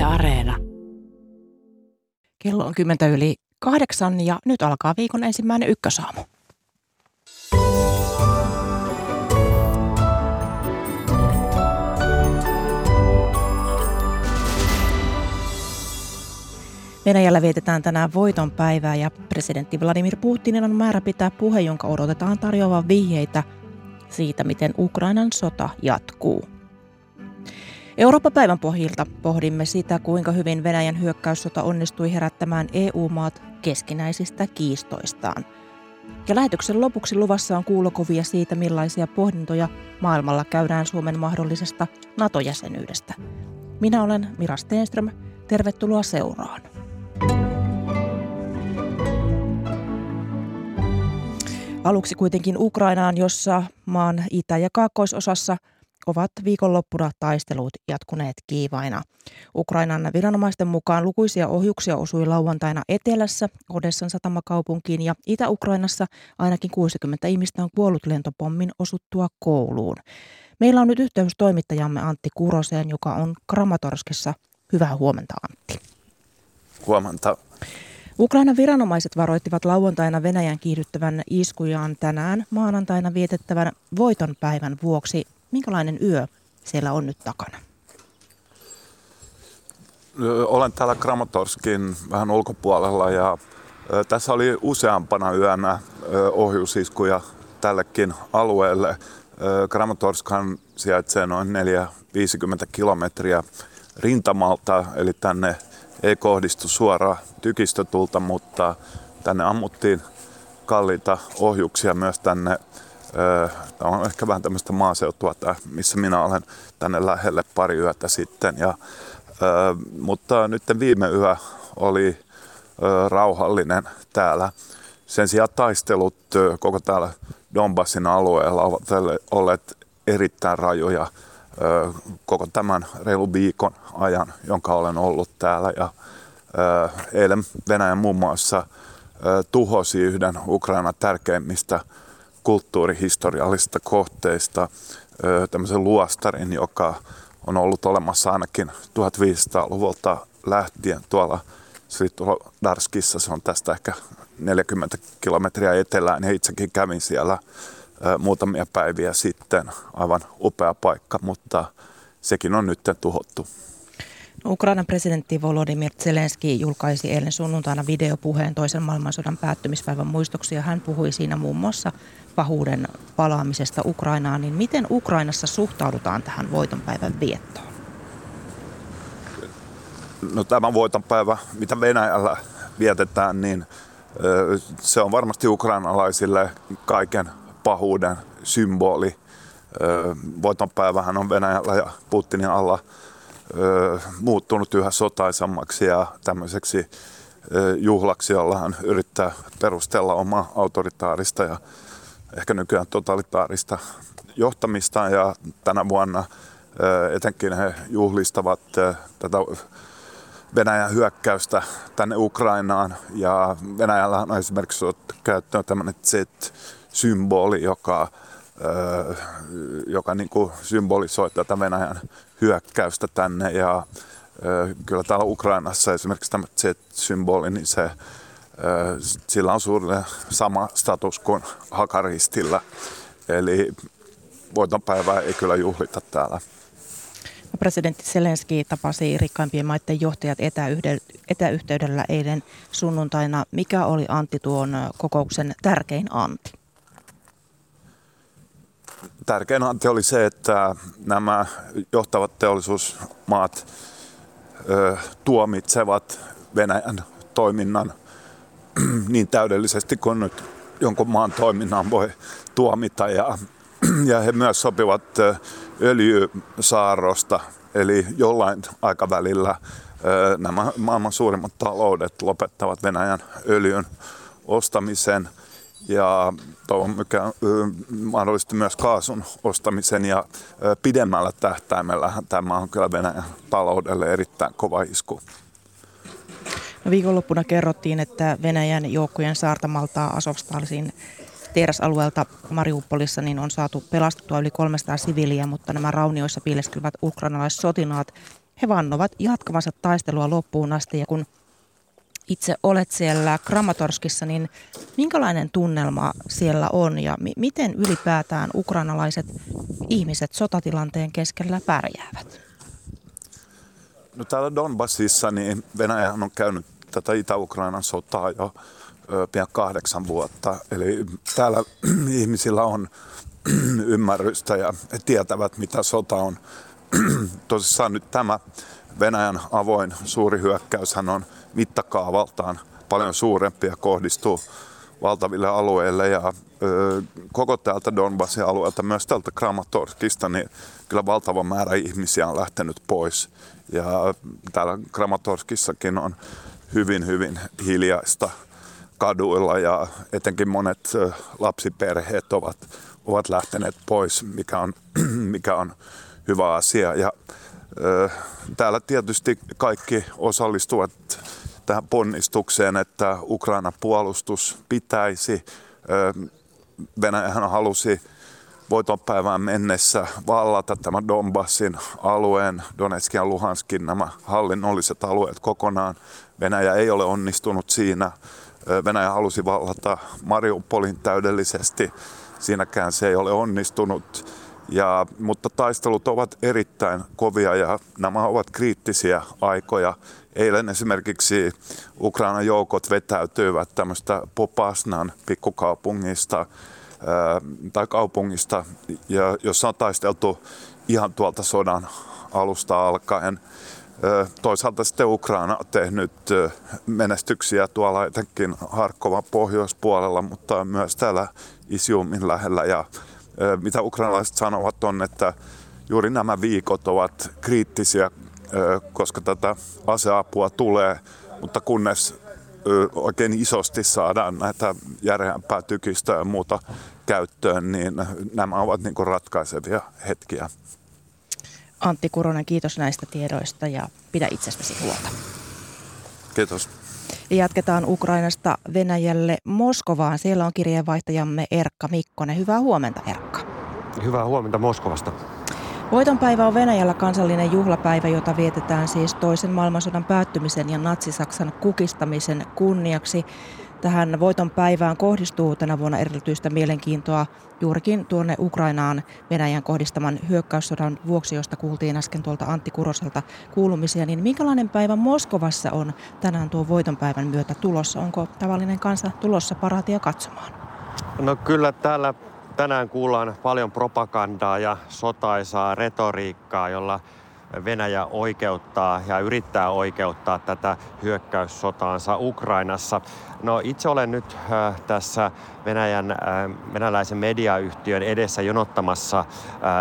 Yle Areena. Kello on kymmentä yli kahdeksan ja nyt alkaa viikon ensimmäinen ykkösaamu. Venäjällä vietetään tänään voiton päivää ja presidentti Vladimir Putinin on määrä pitää puhe, jonka odotetaan tarjoavan vihjeitä siitä, miten Ukrainan sota jatkuu. Eurooppa-päivän pohjilta pohdimme sitä, kuinka hyvin Venäjän hyökkäyssota onnistui herättämään EU-maat keskinäisistä kiistoistaan. Ja lähetyksen lopuksi luvassa on kuulokovia siitä, millaisia pohdintoja maailmalla käydään Suomen mahdollisesta NATO-jäsenyydestä. Minä olen Mira Stenström. Tervetuloa seuraan. Aluksi kuitenkin Ukrainaan, jossa maan itä- ja kaakkoisosassa ovat viikonloppuna taistelut jatkuneet kiivaina. Ukrainan viranomaisten mukaan lukuisia ohjuksia osui lauantaina etelässä Odessan satamakaupunkiin ja Itä-Ukrainassa ainakin 60 ihmistä on kuollut lentopommin osuttua kouluun. Meillä on nyt yhteys toimittajamme Antti Kuroseen, joka on Kramatorskissa. Hyvää huomenta Antti. Huomenta. Ukrainan viranomaiset varoittivat lauantaina Venäjän kiihdyttävän iskujaan tänään maanantaina vietettävän voiton päivän vuoksi. Minkälainen yö siellä on nyt takana? Olen täällä Kramatorskin vähän ulkopuolella ja tässä oli useampana yönä ohjusiskuja tällekin alueelle. Kramatorskan sijaitsee noin 4-50 kilometriä rintamalta, eli tänne ei kohdistu suoraan tykistötulta, mutta tänne ammuttiin kalliita ohjuksia myös tänne. Tämä on ehkä vähän tämmöistä maaseutua, missä minä olen tänne lähelle pari yötä sitten. Ja, mutta nyt viime yö oli rauhallinen täällä. Sen sijaan taistelut koko täällä Donbassin alueella ovat olleet erittäin rajoja koko tämän reilu viikon ajan, jonka olen ollut täällä. Ja eilen Venäjä muun muassa tuhosi yhden Ukrainan tärkeimmistä kulttuurihistoriallisista kohteista, tämmöisen luostarin, joka on ollut olemassa ainakin 1500-luvulta lähtien tuolla Svitodarskissa. Se on tästä ehkä 40 kilometriä etelään ja itsekin kävin siellä muutamia päiviä sitten. Aivan upea paikka, mutta sekin on nyt tuhottu. No, Ukrainan presidentti Volodymyr Zelenski julkaisi eilen sunnuntaina videopuheen toisen maailmansodan päättymispäivän muistoksi ja hän puhui siinä muun muassa pahuuden palaamisesta Ukrainaan. Niin miten Ukrainassa suhtaudutaan tähän voitonpäivän viettoon? No tämä voitonpäivä, mitä Venäjällä vietetään, niin se on varmasti ukrainalaisille kaiken pahuuden symboli. Voitonpäivähän on Venäjällä ja Putinin alla muuttunut yhä sotaisammaksi ja tämmöiseksi juhlaksi, jolla hän yrittää perustella omaa autoritaarista ja ehkä nykyään totalitaarista johtamistaan ja tänä vuonna etenkin he juhlistavat tätä Venäjän hyökkäystä tänne Ukrainaan. Ja Venäjällä on esimerkiksi käyttöön tämmöinen Z-symboli, joka, joka niin kuin symbolisoi tätä Venäjän hyökkäystä tänne. Ja kyllä täällä Ukrainassa esimerkiksi tämä Z-symboli, niin se, sillä on suurin sama status kuin Hakaristillä. Eli voitonpäivää ei kyllä juhlita täällä. Presidentti Zelenski tapasi rikkaimpien maiden johtajat etäyhteydellä eilen sunnuntaina. Mikä oli Antti tuon kokouksen tärkein anti? Tärkein anti oli se, että nämä johtavat teollisuusmaat ö, tuomitsevat Venäjän toiminnan niin täydellisesti kuin nyt jonkun maan toiminnan voi tuomita. Ja, ja he myös sopivat öljysaarrosta, eli jollain aikavälillä nämä maailman suurimmat taloudet lopettavat Venäjän öljyn ostamisen ja toivon mukaan mahdollisesti myös kaasun ostamisen ja pidemmällä tähtäimellä tämä on kyllä Venäjän taloudelle erittäin kova isku. Viikonloppuna kerrottiin, että Venäjän joukkojen saartamalta Asovstalsin tehdasalueelta Mariupolissa niin on saatu pelastettua yli 300 siviiliä, mutta nämä raunioissa piileskelevät ukrainalaissotilaat he vannovat jatkavansa taistelua loppuun asti ja kun itse olet siellä Kramatorskissa, niin minkälainen tunnelma siellä on ja mi- miten ylipäätään ukrainalaiset ihmiset sotatilanteen keskellä pärjäävät? No täällä Donbassissa niin Venäjä on käynyt tätä Itä-Ukrainan sotaa jo pian kahdeksan vuotta. Eli täällä ihmisillä on ymmärrystä ja he tietävät, mitä sota on. Tosissaan nyt tämä Venäjän avoin suuri hyökkäyshän on mittakaavaltaan paljon suurempi ja kohdistuu valtaville alueille ja koko täältä Donbassin alueelta, myös täältä Kramatorskista, niin kyllä valtava määrä ihmisiä on lähtenyt pois. Ja täällä Kramatorskissakin on hyvin, hyvin hiljaista kaduilla ja etenkin monet lapsiperheet ovat, ovat lähteneet pois, mikä on, mikä on hyvä asia. Ja Täällä tietysti kaikki osallistuvat tähän ponnistukseen, että Ukraina puolustus pitäisi. Venäjähän halusi voitonpäivään mennessä vallata tämän Donbassin alueen, Donetskin ja Luhanskin nämä hallinnolliset alueet kokonaan. Venäjä ei ole onnistunut siinä. Venäjä halusi vallata Mariupolin täydellisesti. Siinäkään se ei ole onnistunut. Ja, mutta taistelut ovat erittäin kovia ja nämä ovat kriittisiä aikoja. Eilen esimerkiksi Ukrainan joukot vetäytyivät tämmöistä Popasnan pikkukaupungista tai kaupungista, ja, jossa on taisteltu ihan tuolta sodan alusta alkaen. Toisaalta sitten Ukraina on tehnyt menestyksiä tuolla etenkin Harkovan pohjoispuolella, mutta myös täällä Isiumin lähellä. Ja mitä ukrainalaiset sanovat on, että juuri nämä viikot ovat kriittisiä, koska tätä aseapua tulee, mutta kunnes oikein isosti saadaan näitä järeämpää tykistä ja muuta käyttöön, niin nämä ovat niin ratkaisevia hetkiä. Antti Kuronen, kiitos näistä tiedoista ja pidä itsestäsi huolta. Kiitos. Ja jatketaan Ukrainasta Venäjälle Moskovaan. Siellä on kirjeenvaihtajamme Erkka Mikkonen. Hyvää huomenta Erkka. Hyvää huomenta Moskovasta. Voitonpäivä on Venäjällä kansallinen juhlapäivä, jota vietetään siis toisen maailmansodan päättymisen ja natsisaksan kukistamisen kunniaksi. Tähän voiton päivään kohdistuu tänä vuonna erityistä mielenkiintoa juurikin tuonne Ukrainaan Venäjän kohdistaman hyökkäyssodan vuoksi, josta kuultiin äsken tuolta Antti Kuroselta kuulumisia. Niin minkälainen päivä Moskovassa on tänään tuon voiton päivän myötä tulossa? Onko tavallinen kansa tulossa paraatia katsomaan? No kyllä täällä tänään kuullaan paljon propagandaa ja sotaisaa retoriikkaa, jolla Venäjä oikeuttaa ja yrittää oikeuttaa tätä hyökkäyssotaansa Ukrainassa. No itse olen nyt äh, tässä Venäjän, äh, venäläisen mediayhtiön edessä jonottamassa äh,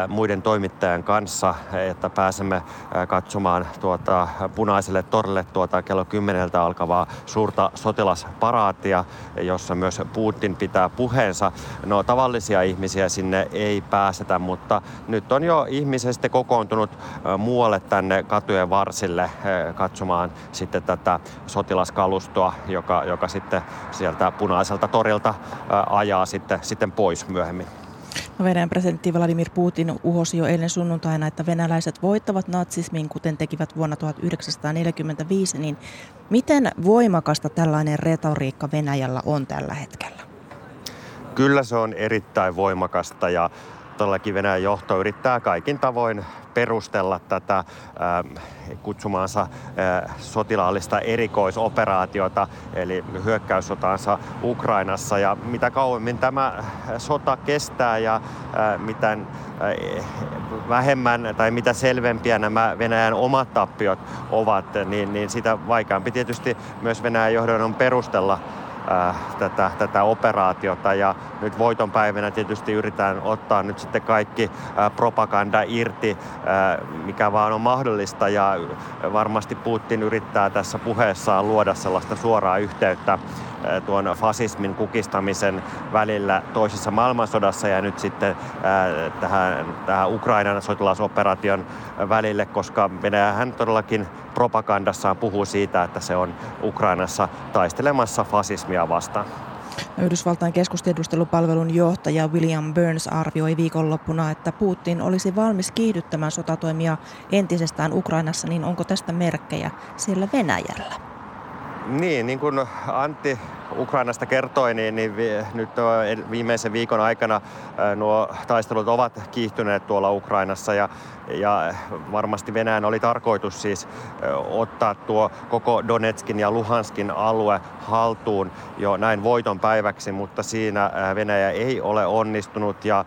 muiden toimittajan kanssa, että pääsemme äh, katsomaan tuota punaiselle torille tuota kello 10 alkavaa suurta sotilasparaatia, jossa myös Putin pitää puheensa. No tavallisia ihmisiä sinne ei pääsetä, mutta nyt on jo ihmisesti kokoontunut äh, muualle tänne katujen varsille äh, katsomaan sitten tätä sotilaskalustoa, joka, joka sitten sitten sieltä punaiselta torilta ajaa sitten, sitten pois myöhemmin. No Venäjän presidentti Vladimir Putin uhosi jo eilen sunnuntaina, että venäläiset voittavat natsismin, kuten tekivät vuonna 1945. Niin miten voimakasta tällainen retoriikka Venäjällä on tällä hetkellä? Kyllä se on erittäin voimakasta ja todellakin Venäjän johto yrittää kaikin tavoin perustella tätä äh, kutsumaansa äh, sotilaallista erikoisoperaatiota, eli hyökkäyssotaansa Ukrainassa. Ja mitä kauemmin tämä sota kestää ja äh, mitä vähemmän tai mitä selvempiä nämä Venäjän omat tappiot ovat, niin, niin sitä vaikeampi tietysti myös Venäjän johdon on perustella Äh, tätä, tätä operaatiota. Ja nyt voitonpäivänä tietysti yritetään ottaa nyt sitten kaikki äh, propaganda irti, äh, mikä vaan on mahdollista. Ja varmasti Putin yrittää tässä puheessaan luoda sellaista suoraa yhteyttä tuon fasismin kukistamisen välillä toisessa maailmansodassa ja nyt sitten tähän, tähän Ukrainan sotilasoperaation välille, koska Venäjähän todellakin propagandassaan puhuu siitä, että se on Ukrainassa taistelemassa fasismia vastaan. Yhdysvaltain keskustiedustelupalvelun johtaja William Burns arvioi viikonloppuna, että Putin olisi valmis kiihdyttämään sotatoimia entisestään Ukrainassa, niin onko tästä merkkejä siellä Venäjällä? Niin, niin kuin Antti Ukrainasta kertoi, niin, niin vi, nyt viimeisen viikon aikana nuo taistelut ovat kiihtyneet tuolla Ukrainassa ja, ja varmasti Venäjän oli tarkoitus siis ottaa tuo koko Donetskin ja Luhanskin alue haltuun jo näin voiton päiväksi, mutta siinä Venäjä ei ole onnistunut ja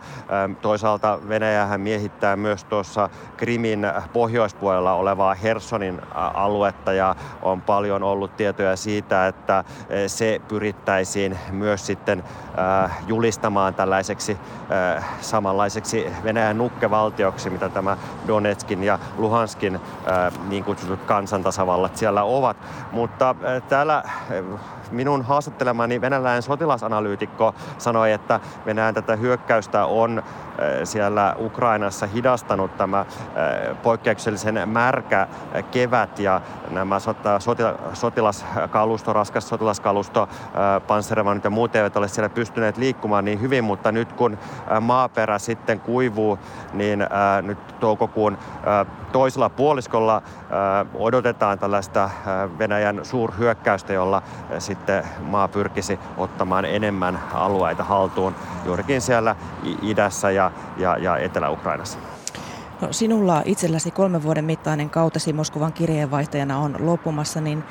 toisaalta Venäjähän miehittää myös tuossa Krimin pohjoispuolella olevaa Hersonin aluetta ja on paljon ollut tietoja siitä, että se pyrittäisiin myös sitten äh, julistamaan tällaiseksi äh, samanlaiseksi Venäjän nukkevaltioksi, mitä tämä Donetskin ja Luhanskin äh, niin kutsutut kansantasavallat siellä ovat. Mutta täällä minun haastattelemani venäläinen sotilasanalyytikko sanoi, että Venäjän tätä hyökkäystä on äh, siellä Ukrainassa hidastanut tämä äh, poikkeuksellisen märkä kevät ja nämä sotilaskalusto, raskas sotilaskalusto, panssarivaunut ja muut eivät ole siellä pystyneet liikkumaan niin hyvin, mutta nyt kun maaperä sitten kuivuu, niin nyt toukokuun toisella puoliskolla odotetaan tällaista Venäjän suurhyökkäystä, jolla sitten maa pyrkisi ottamaan enemmän alueita haltuun juurikin siellä idässä ja, ja, ja Etelä-Ukrainassa. No, sinulla itselläsi kolmen vuoden mittainen kautesi Moskovan kirjeenvaihtajana on loppumassa, niin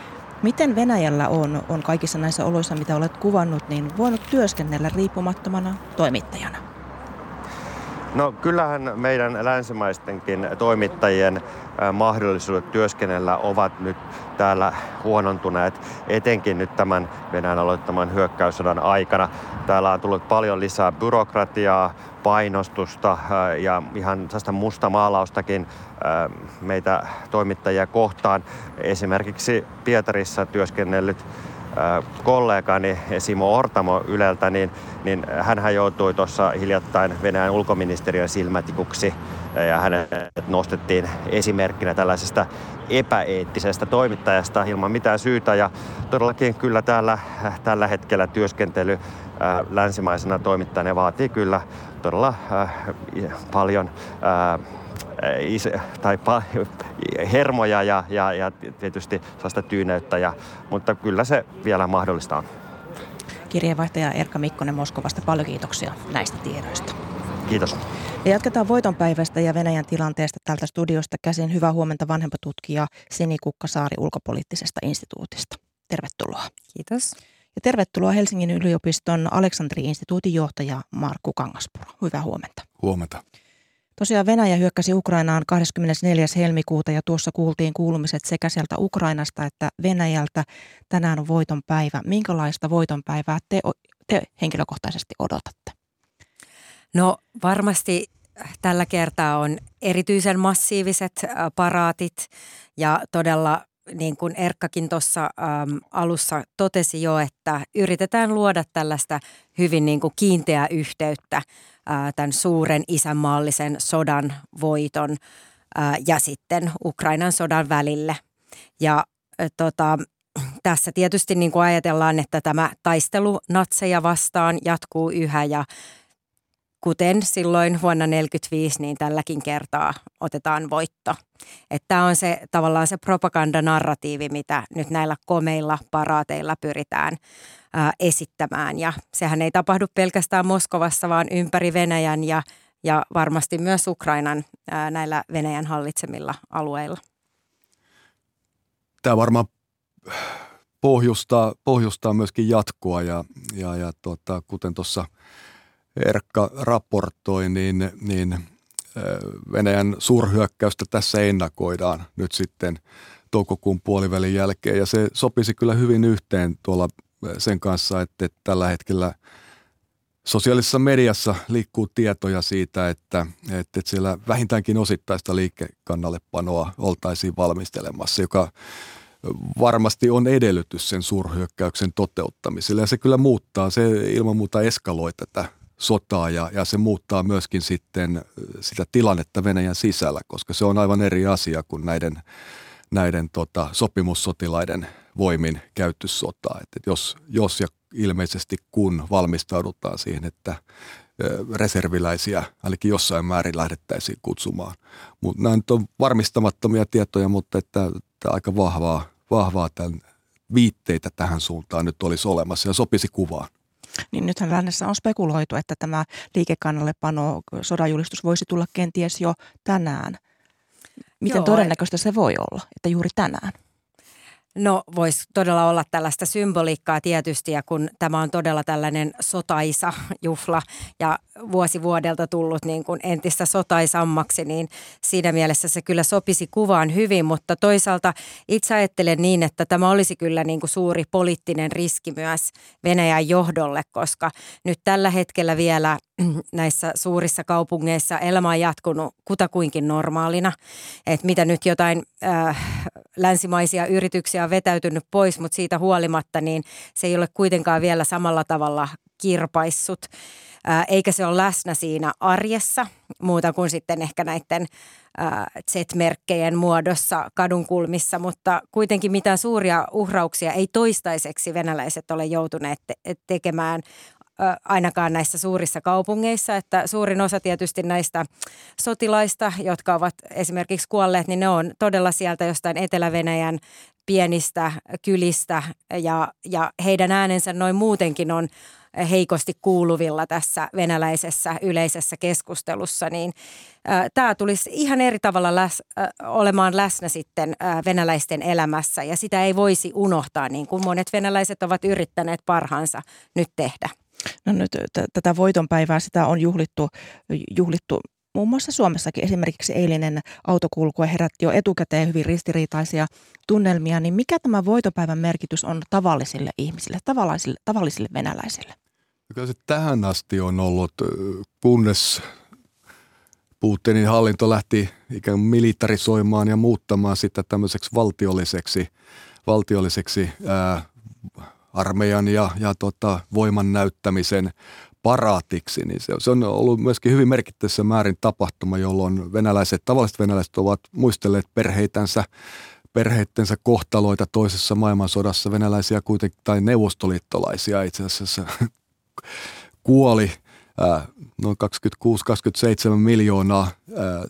Miten Venäjällä on, on kaikissa näissä oloissa, mitä olet kuvannut, niin voinut työskennellä riippumattomana toimittajana? No kyllähän meidän länsimaistenkin toimittajien mahdollisuudet työskennellä ovat nyt täällä huonontuneet, etenkin nyt tämän Venäjän aloittaman hyökkäyssodan aikana. Täällä on tullut paljon lisää byrokratiaa, painostusta ja ihan tästä mustamaalaustakin meitä toimittajia kohtaan. Esimerkiksi Pietarissa työskennellyt kollegani Simo Ortamo Yleltä, niin, niin hän joutui tuossa hiljattain Venäjän ulkoministeriön silmätikuksi ja hänet nostettiin esimerkkinä tällaisesta epäeettisestä toimittajasta ilman mitään syytä. Ja todellakin kyllä täällä tällä hetkellä työskentely länsimaisena toimittajana vaatii kyllä todella paljon tai hermoja ja, ja, ja tietysti sellaista tyyneyttä, ja, mutta kyllä se vielä mahdollista on. Kirjeenvaihtaja Erkka Mikkonen Moskovasta, paljon kiitoksia näistä tiedoista. Kiitos. Ja jatketaan voitonpäivästä ja Venäjän tilanteesta tältä studiosta käsin. Hyvää huomenta vanhempatutkija Sini Kukkasaari ulkopoliittisesta instituutista. Tervetuloa. Kiitos. Ja tervetuloa Helsingin yliopiston Aleksanteri-instituutin johtaja Markku Kangaspuro. Hyvää huomenta. Huomenta. Tosiaan Venäjä hyökkäsi Ukrainaan 24. helmikuuta ja tuossa kuultiin kuulumiset sekä sieltä Ukrainasta että Venäjältä. Tänään on voiton päivä. Minkälaista voiton päivää te, te henkilökohtaisesti odotatte? No varmasti tällä kertaa on erityisen massiiviset paraatit ja todella niin kuin Erkkakin tuossa ähm, alussa totesi jo, että yritetään luoda tällaista hyvin niin kuin kiinteää yhteyttä tämän suuren isänmaallisen sodan voiton ja sitten Ukrainan sodan välille. Ja tota, tässä tietysti niin kuin ajatellaan, että tämä taistelu natseja vastaan jatkuu yhä ja kuten silloin vuonna 1945, niin tälläkin kertaa otetaan voitto. Tämä on se tavallaan se propagandanarratiivi, mitä nyt näillä komeilla paraateilla pyritään ää, esittämään. Ja sehän ei tapahdu pelkästään Moskovassa, vaan ympäri Venäjän ja, ja varmasti myös Ukrainan ää, näillä Venäjän hallitsemilla alueilla. Tämä varmaan pohjustaa, pohjustaa myöskin jatkoa ja, ja, ja tota, kuten tuossa – Erkka raportoi, niin, niin Venäjän suurhyökkäystä tässä ennakoidaan nyt sitten toukokuun puolivälin jälkeen. Ja se sopisi kyllä hyvin yhteen tuolla sen kanssa, että tällä hetkellä sosiaalisessa mediassa liikkuu tietoja siitä, että, että siellä vähintäänkin osittaista liikekannallepanoa oltaisiin valmistelemassa, joka varmasti on edellytys sen suurhyökkäyksen toteuttamiselle. Ja se kyllä muuttaa, se ilman muuta eskaloi tätä sotaa ja, ja se muuttaa myöskin sitten sitä tilannetta Venäjän sisällä, koska se on aivan eri asia kuin näiden, näiden tota, sopimussotilaiden voimin käytty sotaa. Et, jos, jos ja ilmeisesti, kun valmistaudutaan siihen, että reserviläisiä ainakin jossain määrin lähdettäisiin kutsumaan. Mutta nämä nyt on varmistamattomia tietoja, mutta että, että aika vahvaa, vahvaa tämän viitteitä tähän suuntaan nyt olisi olemassa ja sopisi kuvaan. Niin nythän lännessä on spekuloitu, että tämä liikekannallepano, sodajulistus voisi tulla kenties jo tänään. Miten Joo. todennäköistä se voi olla, että juuri tänään? No voisi todella olla tällaista symboliikkaa tietysti ja kun tämä on todella tällainen sotaisa juhla ja vuosi vuodelta tullut niin kuin entistä sotaisammaksi, niin siinä mielessä se kyllä sopisi kuvaan hyvin, mutta toisaalta itse ajattelen niin, että tämä olisi kyllä niin kuin suuri poliittinen riski myös Venäjän johdolle, koska nyt tällä hetkellä vielä näissä suurissa kaupungeissa elämä on jatkunut kutakuinkin normaalina. Että mitä nyt jotain äh, länsimaisia yrityksiä on vetäytynyt pois, mutta siitä huolimatta niin se ei ole kuitenkaan vielä samalla tavalla kirpaissut. Äh, eikä se ole läsnä siinä arjessa muuta kuin sitten ehkä näiden äh, Z-merkkejä muodossa kadunkulmissa, mutta kuitenkin mitään suuria uhrauksia ei toistaiseksi venäläiset ole joutuneet te- tekemään ainakaan näissä suurissa kaupungeissa, että suurin osa tietysti näistä sotilaista, jotka ovat esimerkiksi kuolleet, niin ne on todella sieltä jostain Etelä-Venäjän pienistä kylistä ja, ja heidän äänensä noin muutenkin on heikosti kuuluvilla tässä venäläisessä yleisessä keskustelussa, niin tämä tulisi ihan eri tavalla läs, äh, olemaan läsnä sitten äh, venäläisten elämässä ja sitä ei voisi unohtaa niin kuin monet venäläiset ovat yrittäneet parhaansa nyt tehdä. No nyt t- tätä voitonpäivää sitä on juhlittu, juhlittu muun muassa Suomessakin. Esimerkiksi eilinen autokulkue herätti jo etukäteen hyvin ristiriitaisia tunnelmia. Niin mikä tämä voitopäivän merkitys on tavallisille ihmisille, tavallisille, tavallisille venäläisille? Kyllä se tähän asti on ollut, kunnes Putinin hallinto lähti ikään kuin militarisoimaan ja muuttamaan sitä tämmöiseksi valtiolliseksi, valtiolliseksi ää, armeijan ja, ja tota, voiman näyttämisen paraatiksi, niin se, se on ollut myöskin hyvin merkittävässä määrin tapahtuma, jolloin venäläiset, tavalliset venäläiset ovat muistelleet perheitänsä, perheittensä kohtaloita toisessa maailmansodassa. Venäläisiä kuitenkin, tai neuvostoliittolaisia itse asiassa kuoli ää, noin 26-27 miljoonaa ää,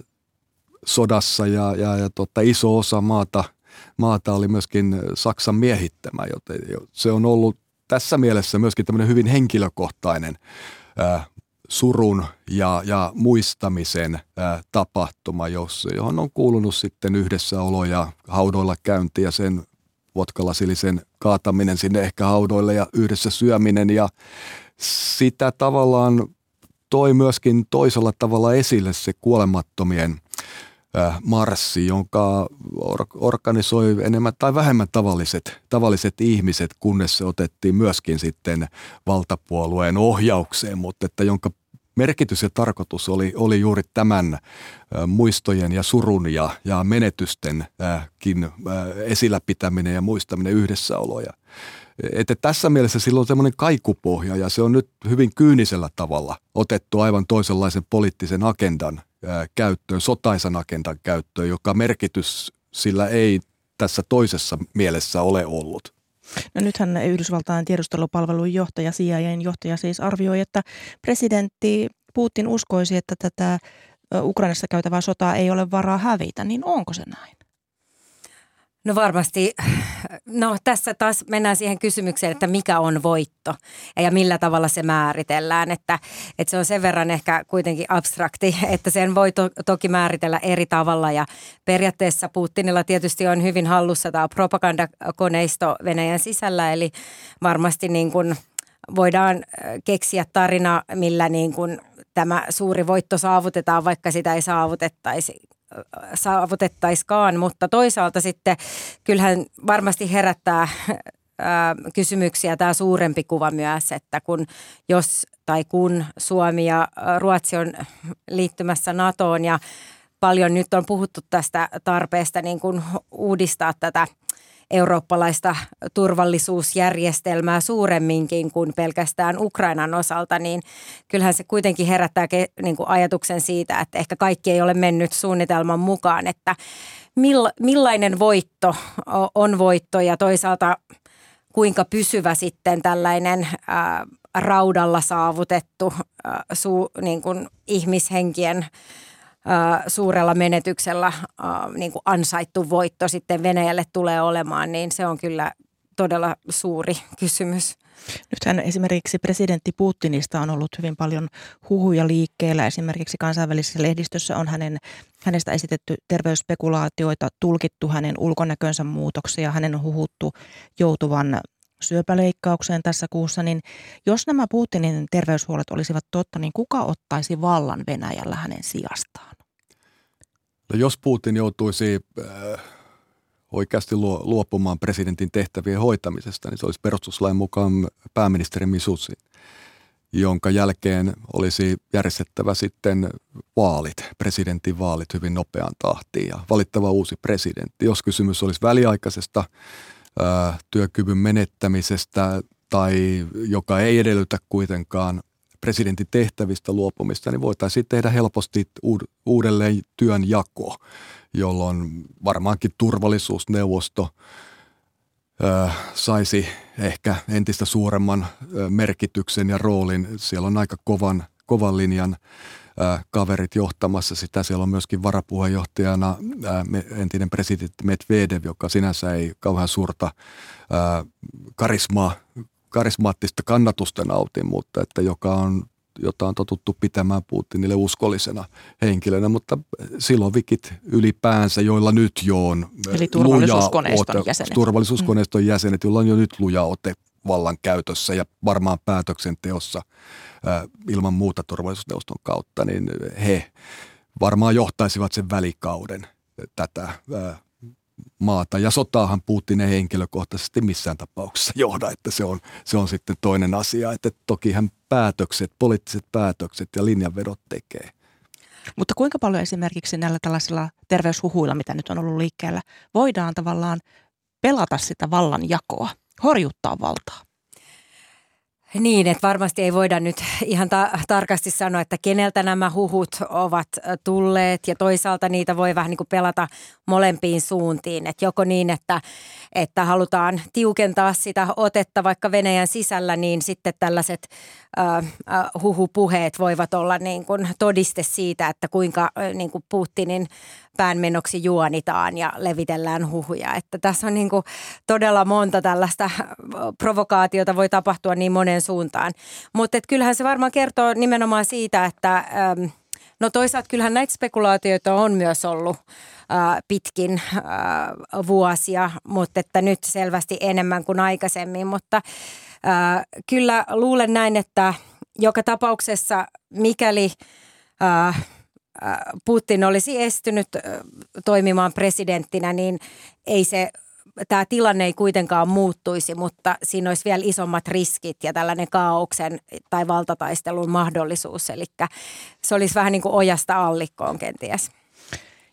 sodassa ja, ja, ja tota, iso osa maata – maata oli myöskin Saksan miehittämä, joten se on ollut tässä mielessä myöskin tämmöinen hyvin henkilökohtainen ää, surun ja, ja muistamisen ää, tapahtuma, jos, johon on kuulunut sitten yhdessäolo ja haudoilla käynti ja sen vodkalasilisen kaataminen sinne ehkä haudoille ja yhdessä syöminen. Ja sitä tavallaan toi myöskin toisella tavalla esille se kuolemattomien marssi, jonka organisoi enemmän tai vähemmän tavalliset, tavalliset ihmiset, kunnes se otettiin myöskin sitten valtapuolueen ohjaukseen, mutta että jonka merkitys ja tarkoitus oli, oli juuri tämän muistojen ja surun ja, ja menetystenkin esillä pitäminen ja muistaminen yhdessäoloja. Että tässä mielessä sillä on semmoinen kaikupohja ja se on nyt hyvin kyynisellä tavalla otettu aivan toisenlaisen poliittisen agendan käyttöön, sotaisan agendan käyttöön, joka merkitys sillä ei tässä toisessa mielessä ole ollut. No nythän Yhdysvaltain tiedustelupalvelun johtaja, CIAn johtaja siis arvioi, että presidentti Putin uskoisi, että tätä Ukrainassa käytävää sotaa ei ole varaa hävitä, niin onko se näin? No varmasti, no tässä taas mennään siihen kysymykseen, että mikä on voitto ja millä tavalla se määritellään. Että, että se on sen verran ehkä kuitenkin abstrakti, että sen voi to, toki määritellä eri tavalla. Ja periaatteessa Putinilla tietysti on hyvin hallussa tämä propagandakoneisto Venäjän sisällä, eli varmasti niin kuin voidaan keksiä tarina, millä niin kuin tämä suuri voitto saavutetaan, vaikka sitä ei saavutettaisi saavutettaiskaan, mutta toisaalta sitten kyllähän varmasti herättää kysymyksiä tämä suurempi kuva myös, että kun jos tai kun Suomi ja Ruotsi on liittymässä NATOon ja paljon nyt on puhuttu tästä tarpeesta niin kuin uudistaa tätä – eurooppalaista turvallisuusjärjestelmää suuremminkin kuin pelkästään Ukrainan osalta, niin kyllähän se kuitenkin herättää niin kuin ajatuksen siitä, että ehkä kaikki ei ole mennyt suunnitelman mukaan, että millainen voitto on voitto ja toisaalta kuinka pysyvä sitten tällainen ää, raudalla saavutettu ää, su, niin kuin ihmishenkien suurella menetyksellä niin kuin ansaittu voitto sitten Venäjälle tulee olemaan, niin se on kyllä todella suuri kysymys. Nythän esimerkiksi presidentti Putinista on ollut hyvin paljon huhuja liikkeellä. Esimerkiksi kansainvälisessä lehdistössä on hänen, hänestä esitetty terveysspekulaatioita, tulkittu hänen ulkonäkönsä muutoksia, hänen on huhuttu joutuvan syöpäleikkaukseen tässä kuussa, niin jos nämä Putinin terveyshuolet olisivat totta, niin kuka ottaisi vallan Venäjällä hänen sijastaan? No jos Putin joutuisi äh, oikeasti luopumaan presidentin tehtävien hoitamisesta, niin se olisi perustuslain mukaan pääministeri Misusi, jonka jälkeen olisi järjestettävä sitten vaalit, presidentin vaalit hyvin nopeaan tahtiin ja valittava uusi presidentti. Jos kysymys olisi väliaikaisesta ää, työkyvyn menettämisestä tai joka ei edellytä kuitenkaan presidentin tehtävistä luopumista, niin voitaisiin tehdä helposti uudelleen työn jako jolloin varmaankin turvallisuusneuvosto ö, saisi ehkä entistä suuremman ö, merkityksen ja roolin. Siellä on aika kovan, kovan linjan ö, kaverit johtamassa sitä. Siellä on myöskin varapuheenjohtajana entinen presidentti Medvedev, joka sinänsä ei kauhean suurta karismaa karismaattista kannatusta nautin, mutta että joka on jota on totuttu pitämään Putinille uskollisena henkilönä, mutta silovikit ylipäänsä, joilla nyt jo on Eli turvallisuuskoneiston ote, jäsenet. Turvallisuuskoneiston jäsenet, joilla on jo nyt luja ote vallan käytössä ja varmaan päätöksenteossa ilman muuta turvallisuusneuvoston kautta, niin he varmaan johtaisivat sen välikauden tätä maata. Ja sotaahan Putin ei henkilökohtaisesti missään tapauksessa johda, että se on, se on sitten toinen asia. Että toki hän päätökset, poliittiset päätökset ja linjanvedot tekee. Mutta kuinka paljon esimerkiksi näillä tällaisilla terveyshuhuilla, mitä nyt on ollut liikkeellä, voidaan tavallaan pelata sitä vallanjakoa, horjuttaa valtaa? Niin, että varmasti ei voida nyt ihan ta- tarkasti sanoa, että keneltä nämä huhut ovat tulleet ja toisaalta niitä voi vähän niin kuin pelata molempiin suuntiin. Että joko niin, että, että halutaan tiukentaa sitä otetta vaikka Venäjän sisällä, niin sitten tällaiset äh, huhupuheet voivat olla niin kuin todiste siitä, että kuinka äh, niin kuin Putinin päänmenoksi juonitaan ja levitellään huhuja. Että tässä on niin kuin todella monta tällaista provokaatiota voi tapahtua niin monen suuntaan. Mutta kyllähän se varmaan kertoo nimenomaan siitä, että ähm, no toisaalta kyllähän näitä spekulaatioita on myös ollut pitkin vuosia, mutta että nyt selvästi enemmän kuin aikaisemmin. Mutta kyllä luulen näin, että joka tapauksessa mikäli Putin olisi estynyt toimimaan presidenttinä, niin ei se tämä tilanne ei kuitenkaan muuttuisi, mutta siinä olisi vielä isommat riskit ja tällainen kaauksen tai valtataistelun mahdollisuus. Eli se olisi vähän niin kuin ojasta allikkoon kenties.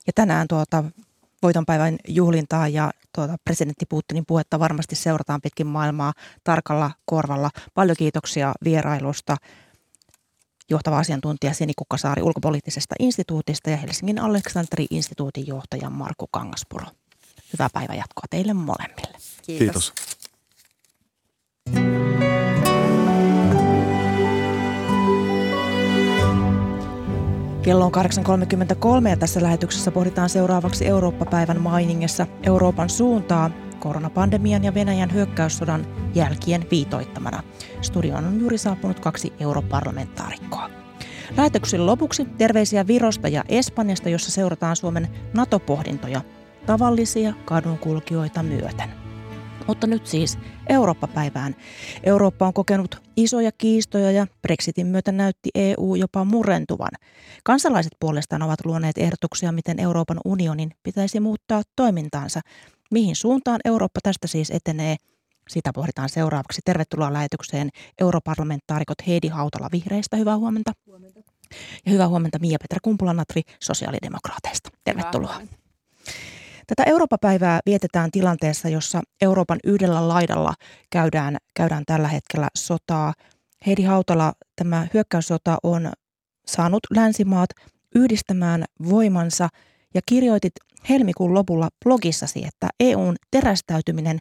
Ja tänään tuota voitonpäivän juhlintaa ja tuota presidentti Putinin puhetta varmasti seurataan pitkin maailmaa tarkalla korvalla. Paljon kiitoksia vierailusta johtava asiantuntija Sini Kukkasaari ulkopoliittisesta instituutista ja Helsingin Aleksanteri-instituutin johtaja Markku Kangaspuro. Hyvää päivänjatkoa teille molemmille. Kiitos. Kiitos. Kello on 8.33 ja tässä lähetyksessä pohditaan seuraavaksi Eurooppa-päivän mainingessa Euroopan suuntaa koronapandemian ja Venäjän hyökkäyssodan jälkien viitoittamana. Studioon on juuri saapunut kaksi europarlamentaarikkoa. Lähetyksen lopuksi terveisiä Virosta ja Espanjasta, jossa seurataan Suomen NATO-pohdintoja tavallisia kadunkulkijoita myöten. Mutta nyt siis Eurooppa-päivään. Eurooppa on kokenut isoja kiistoja ja Brexitin myötä näytti EU jopa murentuvan. Kansalaiset puolestaan ovat luoneet ehdotuksia, miten Euroopan unionin pitäisi muuttaa toimintaansa. Mihin suuntaan Eurooppa tästä siis etenee? Sitä pohditaan seuraavaksi. Tervetuloa lähetykseen europarlamentaarikot Heidi Hautala Vihreistä. Hyvää huomenta. huomenta. Ja hyvää huomenta Mia-Petra Kumpula-Natri sosiaalidemokraateista. Tervetuloa. Tätä Eurooppa-päivää vietetään tilanteessa, jossa Euroopan yhdellä laidalla käydään, käydään tällä hetkellä sotaa. Heidi Hautala, tämä hyökkäyssota on saanut länsimaat yhdistämään voimansa ja kirjoitit helmikuun lopulla blogissasi, että EUn terästäytyminen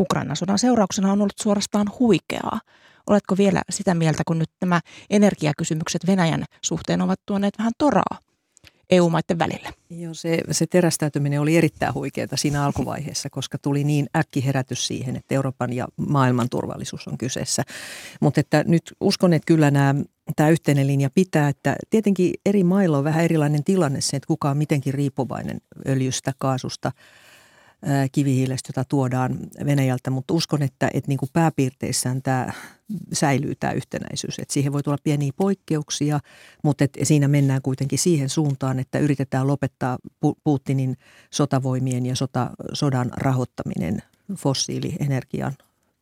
Ukrainan sodan seurauksena on ollut suorastaan huikeaa. Oletko vielä sitä mieltä, kun nyt nämä energiakysymykset Venäjän suhteen ovat tuoneet vähän toraa EU-maiden välillä? Joo, se, se terästäytyminen oli erittäin huikeaa siinä alkuvaiheessa, koska tuli niin äkkiherätys siihen, että Euroopan ja maailman turvallisuus on kyseessä. Mutta että nyt uskon, että kyllä nämä, tämä yhteinen linja pitää, että tietenkin eri mailla on vähän erilainen tilanne se, että kuka on mitenkin riippuvainen öljystä, kaasusta – kivihiilestä, jota tuodaan Venäjältä, mutta uskon, että, että niin kuin pääpiirteissään tämä säilyy tämä yhtenäisyys. Että siihen voi tulla pieniä poikkeuksia, mutta että siinä mennään kuitenkin siihen suuntaan, että yritetään lopettaa Putinin sotavoimien ja sota, sodan rahoittaminen fossiilienergian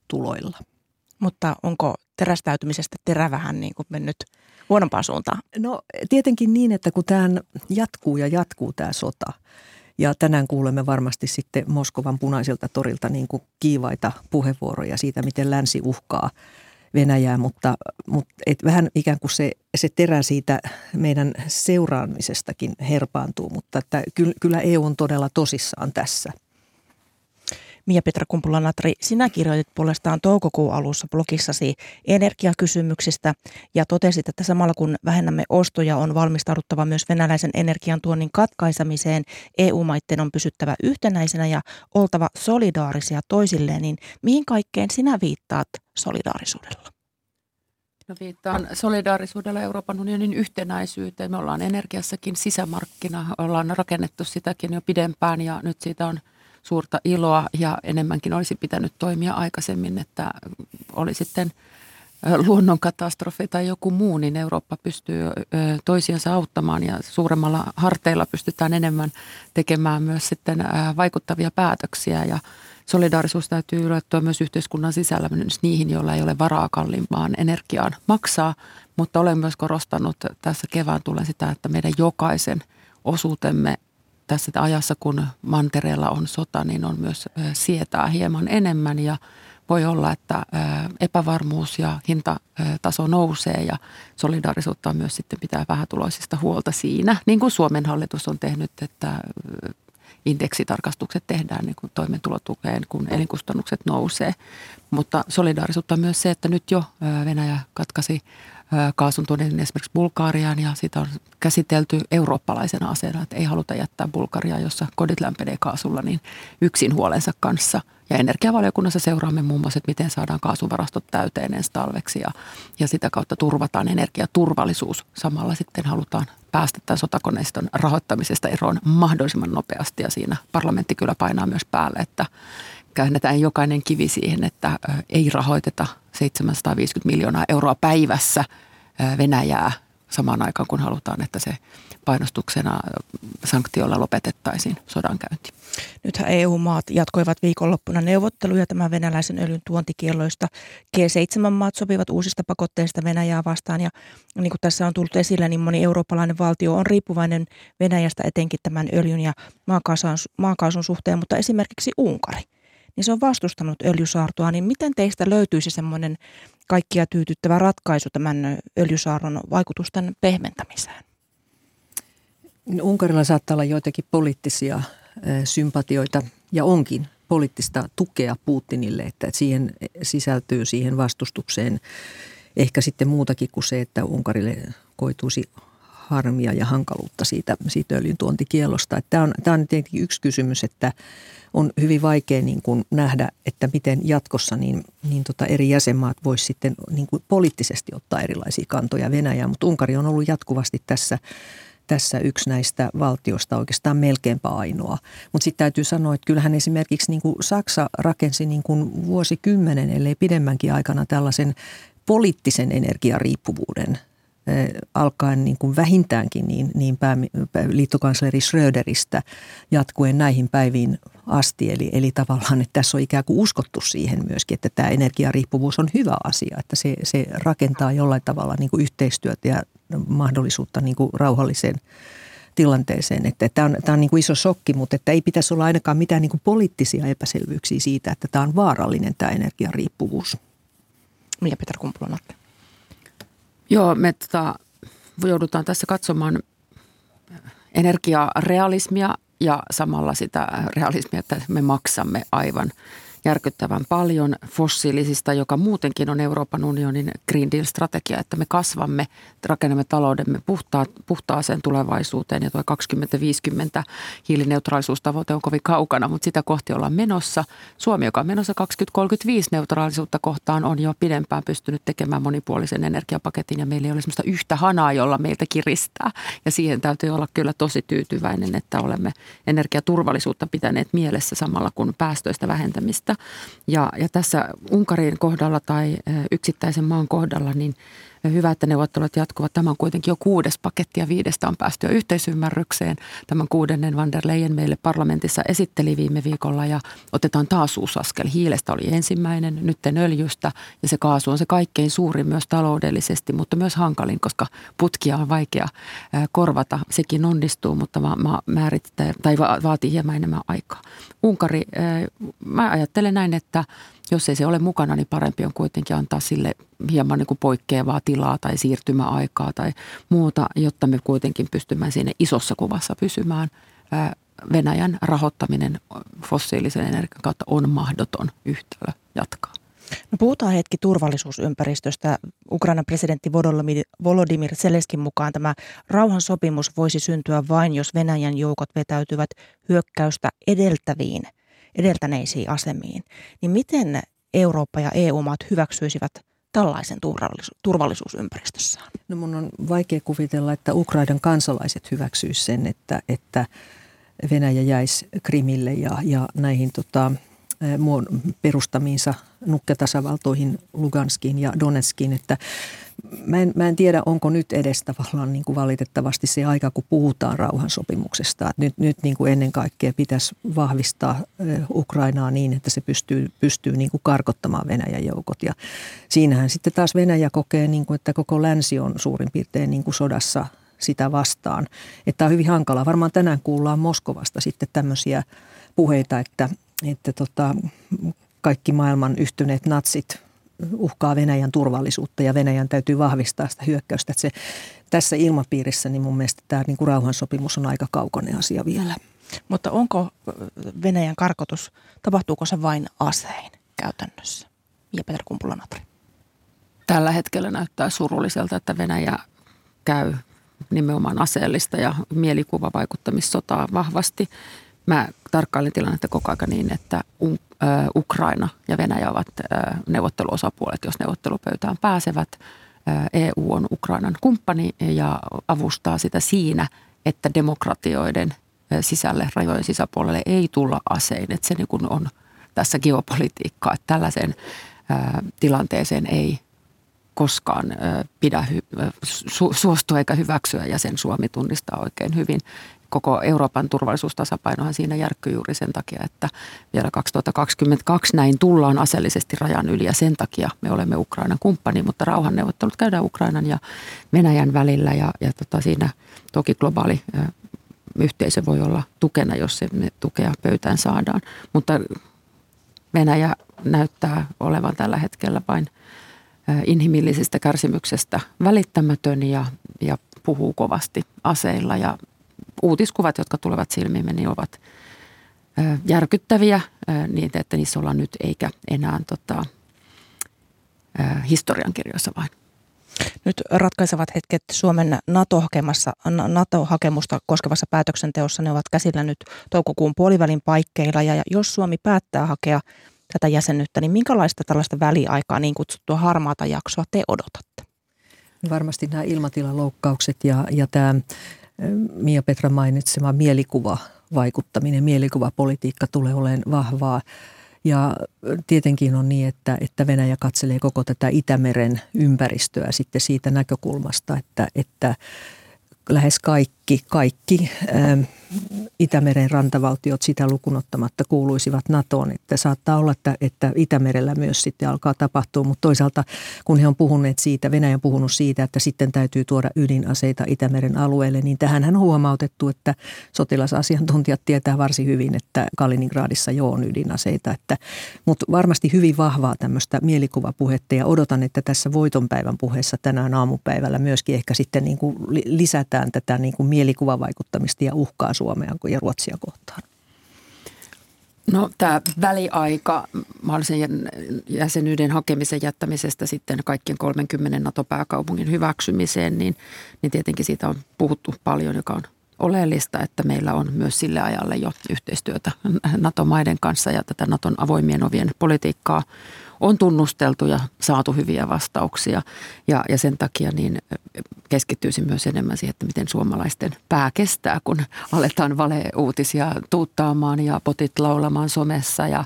tuloilla. Mutta onko terästäytymisestä terä vähän niin kuin mennyt huonompaan suuntaan? No tietenkin niin, että kun tämä jatkuu ja jatkuu tämä sota – ja tänään kuulemme varmasti sitten Moskovan punaisilta torilta niin kuin kiivaita puheenvuoroja siitä, miten länsi uhkaa Venäjää, mutta, mutta et vähän ikään kuin se, se terä siitä meidän seuraamisestakin herpaantuu, mutta että kyllä EU on todella tosissaan tässä. Mia-Petra Kumpula-Natri, sinä kirjoitit puolestaan toukokuun alussa blogissasi energiakysymyksistä ja totesit, että samalla kun vähennämme ostoja, on valmistauduttava myös venäläisen energian tuonnin katkaisemiseen. EU-maiden on pysyttävä yhtenäisenä ja oltava solidaarisia toisilleen, niin mihin kaikkeen sinä viittaat solidaarisuudella? No viittaan solidaarisuudella Euroopan unionin yhtenäisyyteen. Me ollaan energiassakin sisämarkkina, ollaan rakennettu sitäkin jo pidempään ja nyt siitä on – suurta iloa ja enemmänkin olisi pitänyt toimia aikaisemmin, että oli sitten luonnonkatastrofi tai joku muu, niin Eurooppa pystyy toisiansa auttamaan ja suuremmalla harteilla pystytään enemmän tekemään myös sitten vaikuttavia päätöksiä. Ja solidaarisuus täytyy yllättyä myös yhteiskunnan sisällä myös niihin, joilla ei ole varaa kalliimpaan energiaan maksaa, mutta olen myös korostanut tässä kevään tullen sitä, että meidän jokaisen osuutemme tässä ajassa, kun mantereella on sota, niin on myös sietää hieman enemmän ja voi olla, että epävarmuus ja hintataso nousee ja solidaarisuutta myös sitten pitää vähätuloisista huolta siinä, niin kuin Suomen hallitus on tehnyt, että indeksitarkastukset tehdään niin kuin toimeentulotukeen, kun elinkustannukset nousee. Mutta solidaarisuutta on myös se, että nyt jo Venäjä katkaisi kaasun tuonnin esimerkiksi Bulgaariaan ja sitä on käsitelty eurooppalaisena aseena, että ei haluta jättää Bulgariaa, jossa kodit lämpenee kaasulla, niin yksin huolensa kanssa. Ja energiavaliokunnassa seuraamme muun muassa, että miten saadaan kaasuvarastot täyteen ensi talveksi ja, ja sitä kautta turvataan energiaturvallisuus. Samalla sitten halutaan päästä tämän sotakoneiston rahoittamisesta eroon mahdollisimman nopeasti ja siinä parlamentti kyllä painaa myös päälle, että käännetään jokainen kivi siihen, että ei rahoiteta 750 miljoonaa euroa päivässä Venäjää samaan aikaan, kun halutaan, että se painostuksena sanktioilla lopetettaisiin sodankäynti. Nythän EU-maat jatkoivat viikonloppuna neuvotteluja tämän venäläisen öljyn tuontikielloista. G7-maat sopivat uusista pakotteista Venäjää vastaan ja niin kuin tässä on tullut esille, niin moni eurooppalainen valtio on riippuvainen Venäjästä etenkin tämän öljyn ja maakaasun, maakaasun suhteen, mutta esimerkiksi Unkari – niin se on vastustanut öljysaartoa, niin miten teistä löytyisi semmoinen kaikkia tyytyttävä ratkaisu tämän öljysaarron vaikutusten pehmentämiseen? Unkarilla saattaa olla joitakin poliittisia sympatioita ja onkin poliittista tukea Putinille, että siihen sisältyy siihen vastustukseen ehkä sitten muutakin kuin se, että Unkarille koituisi harmia ja hankaluutta siitä, siitä öljyn tuontikielosta. Tämä, on, tämä on tietenkin yksi kysymys, että on hyvin vaikea niin kuin nähdä, että miten jatkossa niin, niin tota eri jäsenmaat voisivat sitten niin kuin poliittisesti ottaa erilaisia kantoja Venäjään, mutta Unkari on ollut jatkuvasti tässä tässä yksi näistä valtioista oikeastaan melkeinpä ainoa. Mutta sitten täytyy sanoa, että kyllähän esimerkiksi niin kuin Saksa rakensi niin kuin vuosikymmenen, ellei pidemmänkin aikana tällaisen poliittisen energiariippuvuuden alkaen niin kuin vähintäänkin niin, niin pää, liittokansleri Schröderistä jatkuen näihin päiviin asti. Eli, eli tavallaan, että tässä on ikään kuin uskottu siihen myöskin, että tämä energiariippuvuus on hyvä asia, että se, se rakentaa jollain tavalla niin kuin yhteistyötä ja mahdollisuutta niin kuin rauhalliseen tilanteeseen. Että, tämä on, tämä on niin kuin iso shokki, mutta että ei pitäisi olla ainakaan mitään niin kuin poliittisia epäselvyyksiä siitä, että tämä on vaarallinen tämä energiariippuvuus. Mia Petra kumpula Joo, me tota, joudutaan tässä katsomaan energiarealismia ja samalla sitä realismia, että me maksamme aivan järkyttävän paljon fossiilisista, joka muutenkin on Euroopan unionin Green Deal-strategia, että me kasvamme, rakennamme taloudemme puhtaa, puhtaaseen tulevaisuuteen ja tuo 2050 hiilineutraalisuustavoite on kovin kaukana, mutta sitä kohti ollaan menossa. Suomi, joka on menossa 2035 neutraalisuutta kohtaan, on jo pidempään pystynyt tekemään monipuolisen energiapaketin ja meillä ei ole sellaista yhtä hanaa, jolla meiltä kiristää. Ja siihen täytyy olla kyllä tosi tyytyväinen, että olemme energiaturvallisuutta pitäneet mielessä samalla kun päästöistä vähentämistä. Ja, ja tässä Unkarin kohdalla tai yksittäisen maan kohdalla, niin – Hyvä, että neuvottelut jatkuvat. Tämä on kuitenkin jo kuudes paketti ja viidestä on päästy jo yhteisymmärrykseen. Tämän kuudennen Van der Leyen meille parlamentissa esitteli viime viikolla ja otetaan taas uusi askel. Hiilestä oli ensimmäinen, nyt öljystä ja se kaasu on se kaikkein suurin myös taloudellisesti, mutta myös hankalin, koska putkia on vaikea korvata. Sekin onnistuu, mutta ma- määrittää, tai va- vaatii hieman enemmän aikaa. Unkari, mä ajattelen näin, että jos ei se ole mukana, niin parempi on kuitenkin antaa sille hieman niin kuin poikkeavaa tilaa tai siirtymäaikaa tai muuta, jotta me kuitenkin pystymme siinä isossa kuvassa pysymään. Venäjän rahoittaminen fossiilisen energian kautta on mahdoton yhtälö jatkaa. No puhutaan hetki turvallisuusympäristöstä. Ukrainan presidentti Volodymyr Zelenskin mukaan tämä rauhansopimus voisi syntyä vain, jos Venäjän joukot vetäytyvät hyökkäystä edeltäviin – edeltäneisiin asemiin, niin miten Eurooppa ja EU-maat hyväksyisivät tällaisen turvallisuusympäristössään? No mun on vaikea kuvitella, että Ukrainan kansalaiset hyväksyisivät sen, että, että Venäjä jäisi Krimille ja, ja näihin tota, perustamiinsa nukketasavaltoihin Luganskiin ja Donetskiin, että mä en, mä en tiedä, onko nyt edes tavallaan niin kuin valitettavasti se aika, kun puhutaan rauhansopimuksesta. Että nyt nyt niin kuin ennen kaikkea pitäisi vahvistaa Ukrainaa niin, että se pystyy, pystyy niin kuin karkottamaan Venäjän joukot. Ja siinähän sitten taas Venäjä kokee, niin kuin, että koko länsi on suurin piirtein niin kuin sodassa sitä vastaan. Että on hyvin hankala. Varmaan tänään kuullaan Moskovasta sitten tämmöisiä puheita, että, että tota, kaikki maailman yhtyneet natsit uhkaa Venäjän turvallisuutta ja Venäjän täytyy vahvistaa sitä hyökkäystä. Että se, tässä ilmapiirissä niin mun mielestä tämä niin kuin rauhansopimus on aika kaukainen asia vielä. Mutta onko Venäjän karkotus, tapahtuuko se vain asein käytännössä? Ja Peter Kumpula-Natri. Tällä hetkellä näyttää surulliselta, että Venäjä käy nimenomaan aseellista ja mielikuvavaikuttamissotaa vahvasti. Mä tarkkailen tilannetta koko ajan niin, että Ukraina ja Venäjä ovat neuvotteluosapuolet, jos neuvottelupöytään pääsevät. EU on Ukrainan kumppani ja avustaa sitä siinä, että demokratioiden sisälle, rajojen sisäpuolelle ei tulla asein. Että se niin kuin on tässä geopolitiikkaa, että tällaiseen tilanteeseen ei koskaan pidä suostua eikä hyväksyä ja sen Suomi tunnistaa oikein hyvin koko Euroopan turvallisuustasapainohan siinä järkkyy juuri sen takia, että vielä 2022 näin tullaan aseellisesti rajan yli ja sen takia me olemme Ukrainan kumppani, mutta rauhanneuvottelut käydään Ukrainan ja Venäjän välillä ja, ja tota siinä toki globaali yhteisö voi olla tukena, jos se tukea pöytään saadaan, mutta Venäjä näyttää olevan tällä hetkellä vain inhimillisestä kärsimyksestä välittämätön ja, ja puhuu kovasti aseilla ja uutiskuvat, jotka tulevat silmiimme, niin ovat järkyttäviä niin, että niissä ollaan nyt eikä enää tota, historiankirjoissa vain. Nyt ratkaisevat hetket Suomen NATO-hakemusta koskevassa päätöksenteossa, ne ovat käsillä nyt toukokuun puolivälin paikkeilla. Ja jos Suomi päättää hakea tätä jäsenyyttä, niin minkälaista tällaista väliaikaa, niin kutsuttua harmaata jaksoa te odotatte? Varmasti nämä ilmatilaloukkaukset ja, ja tämä Mia Petra mainitsema mielikuva vaikuttaminen, mielikuvapolitiikka tulee olemaan vahvaa. Ja tietenkin on niin, että, että Venäjä katselee koko tätä Itämeren ympäristöä sitten siitä näkökulmasta, että, että lähes kaikki, kaikki Itämeren rantavaltiot sitä lukunottamatta kuuluisivat NATOon. Että saattaa olla, että, että Itämerellä myös sitten alkaa tapahtua, mutta toisaalta kun he on puhuneet siitä, Venäjä on puhunut siitä, että sitten täytyy tuoda ydinaseita Itämeren alueelle, niin tähän on huomautettu, että sotilasasiantuntijat tietää varsin hyvin, että Kaliningradissa jo on ydinaseita. Että, mutta varmasti hyvin vahvaa tämmöistä mielikuvapuhetta ja odotan, että tässä voitonpäivän puheessa tänään aamupäivällä myöskin ehkä sitten niin kuin lisätään tätä niin kuin mielikuvavaikuttamista ja uhkaa Suomea ja Ruotsia kohtaan? No tämä väliaika, mahdollisen jäsenyyden hakemisen jättämisestä sitten kaikkien 30 NATO-pääkaupungin hyväksymiseen, niin, niin tietenkin siitä on puhuttu paljon, joka on oleellista, että meillä on myös sille ajalle jo yhteistyötä NATO-maiden kanssa ja tätä NATOn avoimien ovien politiikkaa on tunnusteltu ja saatu hyviä vastauksia. Ja, ja sen takia niin keskittyisin myös enemmän siihen, että miten suomalaisten pää kestää, kun aletaan valeuutisia tuuttaamaan ja potit laulamaan somessa. Ja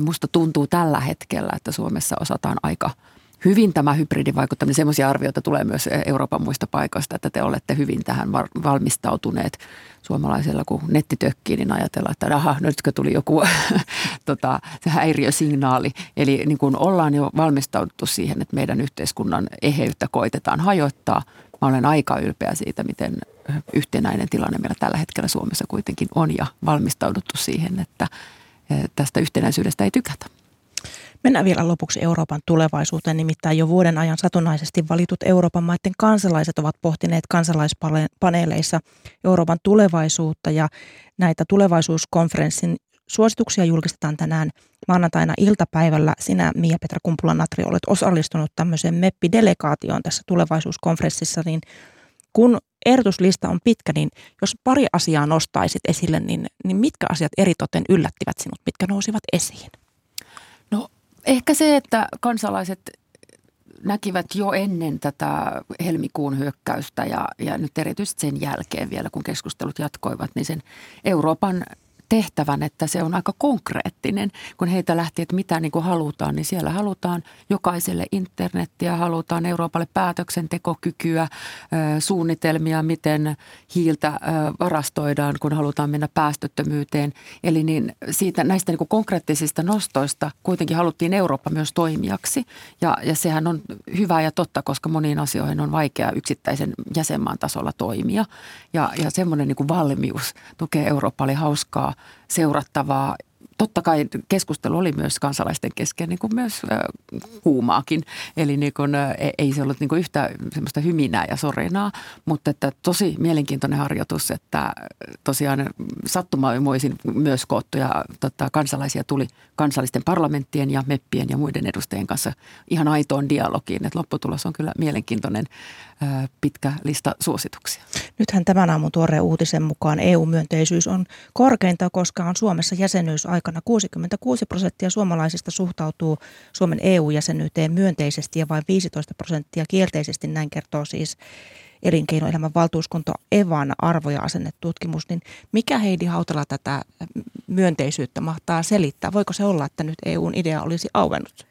musta tuntuu tällä hetkellä, että Suomessa osataan aika – hyvin tämä hybridivaikuttaminen, semmoisia arvioita tulee myös Euroopan muista paikoista, että te olette hyvin tähän valmistautuneet suomalaisella, kun netti tökkii, niin ajatellaan, että aha, nytkö tuli joku tota, se häiriösignaali. Eli niin kuin ollaan jo valmistauduttu siihen, että meidän yhteiskunnan eheyttä koitetaan hajoittaa. Mä olen aika ylpeä siitä, miten yhtenäinen tilanne meillä tällä hetkellä Suomessa kuitenkin on ja valmistauduttu siihen, että tästä yhtenäisyydestä ei tykätä. Mennään vielä lopuksi Euroopan tulevaisuuteen, nimittäin jo vuoden ajan satunnaisesti valitut Euroopan maiden kansalaiset ovat pohtineet kansalaispaneeleissa Euroopan tulevaisuutta ja näitä tulevaisuuskonferenssin suosituksia julkistetaan tänään maanantaina iltapäivällä. Sinä, Mia-Petra Kumpula-Natri, olet osallistunut tämmöiseen MEPPI-delegaatioon tässä tulevaisuuskonferenssissa, niin kun ehdotuslista on pitkä, niin jos pari asiaa nostaisit esille, niin, niin mitkä asiat eritoten yllättivät sinut, mitkä nousivat esiin? Ehkä se, että kansalaiset näkivät jo ennen tätä helmikuun hyökkäystä ja, ja nyt erityisesti sen jälkeen vielä, kun keskustelut jatkoivat, niin sen Euroopan tehtävän, että se on aika konkreettinen. Kun heitä lähti, että mitä niin kuin halutaan, niin siellä halutaan jokaiselle internettiä, halutaan Euroopalle päätöksentekokykyä, suunnitelmia, miten hiiltä varastoidaan, kun halutaan mennä päästöttömyyteen. Eli niin siitä, näistä niin kuin konkreettisista nostoista kuitenkin haluttiin Eurooppa myös toimijaksi. Ja, ja sehän on hyvä ja totta, koska moniin asioihin on vaikea yksittäisen jäsenmaan tasolla toimia. Ja, ja semmoinen niin kuin valmius tukee Eurooppa oli hauskaa seurattavaa. Totta kai keskustelu oli myös kansalaisten kesken niin kuin myös kuumaakin, eli niin kuin, e, ei se ollut niin kuin yhtä semmoista hyminää ja sorinaa, mutta että tosi mielenkiintoinen harjoitus, että tosiaan sattumaimoisin myös koottuja tota, kansalaisia tuli kansallisten parlamenttien ja meppien ja muiden edustajien kanssa ihan aitoon dialogiin, että lopputulos on kyllä mielenkiintoinen pitkä lista suosituksia. Nythän tämän aamun tuoreen uutisen mukaan EU-myönteisyys on korkeinta, koska on Suomessa jäsenyysaikana 66 prosenttia suomalaisista suhtautuu Suomen EU-jäsenyyteen myönteisesti ja vain 15 prosenttia kielteisesti, näin kertoo siis elinkeinoelämän valtuuskunta Evan arvoja asennetutkimus, niin mikä Heidi Hautala tätä myönteisyyttä mahtaa selittää? Voiko se olla, että nyt EUn idea olisi auennut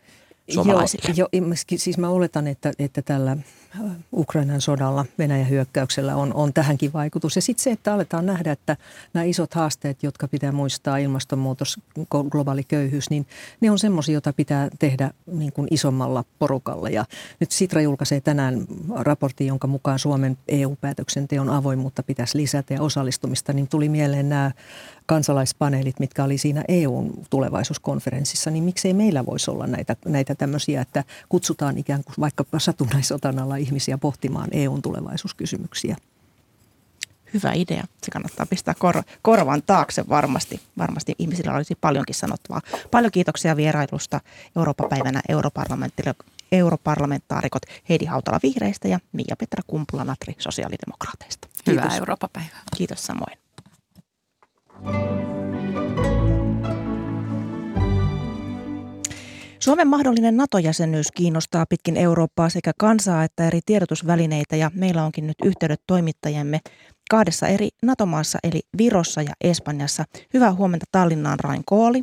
suomalaisille? Joo, jo, siis mä oletan, että, että tällä Ukrainan sodalla, Venäjän hyökkäyksellä on, on tähänkin vaikutus. Ja sitten se, että aletaan nähdä, että nämä isot haasteet, jotka pitää muistaa, ilmastonmuutos, globaali köyhyys, niin ne on semmoisia, joita pitää tehdä niin kuin isommalla porukalla. Ja nyt Sitra julkaisee tänään raportin, jonka mukaan Suomen EU-päätöksenteon avoimuutta pitäisi lisätä ja osallistumista, niin tuli mieleen nämä kansalaispaneelit, mitkä oli siinä EUn tulevaisuuskonferenssissa, niin miksei meillä voisi olla näitä, näitä tämmöisiä, että kutsutaan ikään kuin vaikka satunnaisotana alla ihmisiä pohtimaan EUn tulevaisuuskysymyksiä. Hyvä idea. Se kannattaa pistää kor- korvan taakse varmasti. Varmasti ihmisillä olisi paljonkin sanottavaa. Paljon kiitoksia vierailusta Euroopan päivänä europarlamentaarikot Heidi Hautala vihreistä ja Mia-Petra Kumpula-Natri sosiaalidemokraateista. Hyvää Euroopan päivää. Kiitos samoin. Suomen mahdollinen NATO-jäsenyys kiinnostaa pitkin Eurooppaa sekä kansaa että eri tiedotusvälineitä ja meillä onkin nyt yhteydet toimittajamme kahdessa eri NATO-maassa eli Virossa ja Espanjassa. Hyvää huomenta Tallinnaan Rain Kooli.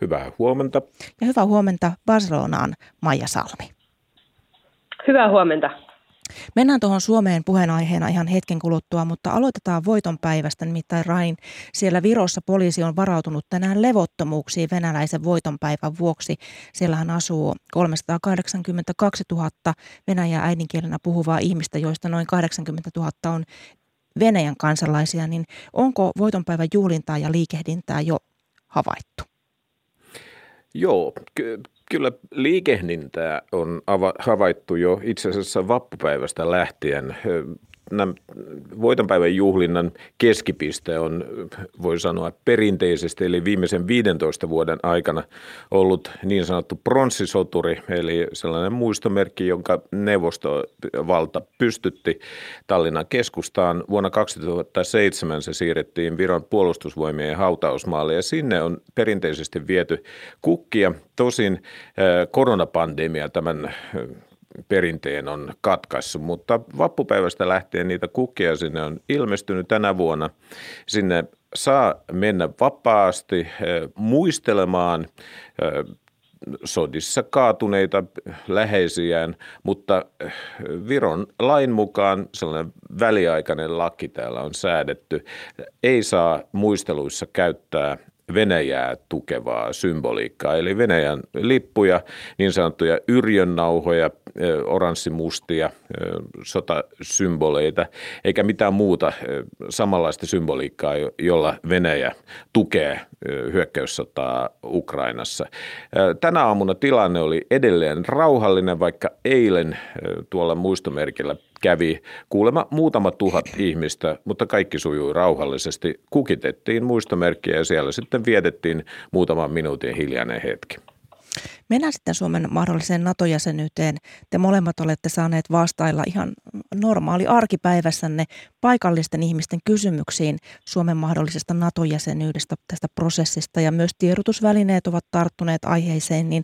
Hyvää huomenta. Ja hyvää huomenta Barcelonaan Maija Salmi. Hyvää huomenta. Mennään tuohon Suomeen puheenaiheena ihan hetken kuluttua, mutta aloitetaan voiton päivästä. Nimittäin Rain, siellä Virossa poliisi on varautunut tänään levottomuuksiin venäläisen voitonpäivän vuoksi. Siellähän asuu 382 000 venäjää äidinkielenä puhuvaa ihmistä, joista noin 80 000 on Venäjän kansalaisia. Niin onko voitonpäivän juhlintaa ja liikehdintää jo havaittu? Joo, Kyllä liikehdintää on havaittu jo itse asiassa vappupäivästä lähtien. Voitonpäivän juhlinnan keskipiste on, voi sanoa, perinteisesti, eli viimeisen 15 vuoden aikana ollut niin sanottu pronssisoturi, eli sellainen muistomerkki, jonka neuvostovalta pystytti Tallinnan keskustaan. Vuonna 2007 se siirrettiin Viron puolustusvoimien hautausmaalle ja sinne on perinteisesti viety kukkia. Tosin koronapandemia tämän perinteen on katkaissut, mutta vappupäivästä lähtien niitä kukkia sinne on ilmestynyt tänä vuonna. Sinne saa mennä vapaasti muistelemaan sodissa kaatuneita läheisiään, mutta Viron lain mukaan sellainen väliaikainen laki täällä on säädetty. Ei saa muisteluissa käyttää Venäjää tukevaa symboliikkaa, eli Venäjän lippuja, niin sanottuja yrjönnauhoja, oranssimustia, sotasymboleita, eikä mitään muuta samanlaista symboliikkaa, jolla Venäjä tukee hyökkäyssotaa Ukrainassa. Tänä aamuna tilanne oli edelleen rauhallinen, vaikka eilen tuolla muistomerkillä kävi kuulemma muutama tuhat ihmistä, mutta kaikki sujui rauhallisesti. Kukitettiin muistomerkkiä ja siellä sitten vietettiin muutaman minuutin hiljainen hetki. Mennään sitten Suomen mahdolliseen NATO-jäsenyyteen. Te molemmat olette saaneet vastailla ihan normaali arkipäivässänne paikallisten ihmisten kysymyksiin Suomen mahdollisesta NATO-jäsenyydestä, tästä prosessista ja myös tiedotusvälineet ovat tarttuneet aiheeseen. Niin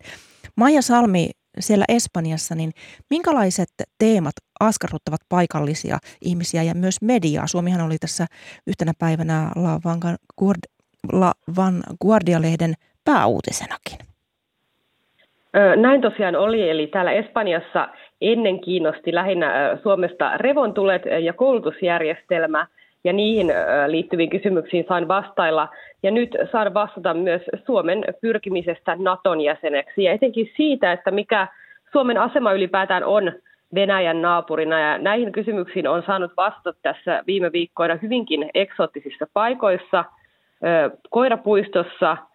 Maija Salmi siellä Espanjassa, niin minkälaiset teemat askarruttavat paikallisia ihmisiä ja myös mediaa? Suomihan oli tässä yhtenä päivänä La, La Vanguardia-lehden pääuutisenakin. Näin tosiaan oli, eli täällä Espanjassa ennen kiinnosti lähinnä Suomesta revontulet ja koulutusjärjestelmä, ja niihin liittyviin kysymyksiin sain vastailla. Ja nyt saan vastata myös Suomen pyrkimisestä Naton jäseneksi, ja etenkin siitä, että mikä Suomen asema ylipäätään on Venäjän naapurina. Ja näihin kysymyksiin on saanut vastata tässä viime viikkoina hyvinkin eksoottisissa paikoissa, koirapuistossa –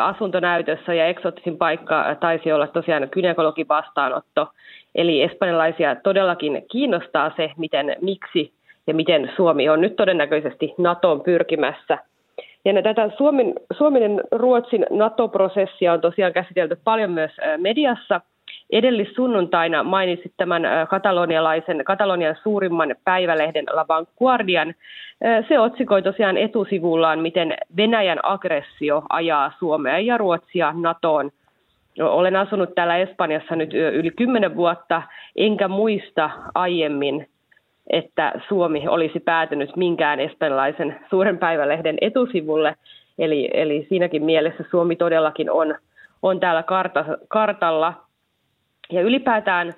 asuntonäytössä ja eksoottisin paikka taisi olla tosiaan gynekologin vastaanotto. Eli espanjalaisia todellakin kiinnostaa se, miten, miksi ja miten Suomi on nyt todennäköisesti NATOon pyrkimässä. Ja tätä Suomen, Suomen Ruotsin NATO-prosessia on tosiaan käsitelty paljon myös mediassa – Edellissunnuntaina mainitsit tämän katalonialaisen, Katalonian suurimman päivälehden La Vanguardian. Se otsikoi tosiaan etusivullaan, miten Venäjän aggressio ajaa Suomea ja Ruotsia NATOon. Olen asunut täällä Espanjassa nyt yli kymmenen vuotta, enkä muista aiemmin, että Suomi olisi päätynyt minkään espanjalaisen suuren päivälehden etusivulle. Eli, eli siinäkin mielessä Suomi todellakin on, on täällä karta, kartalla – ja ylipäätään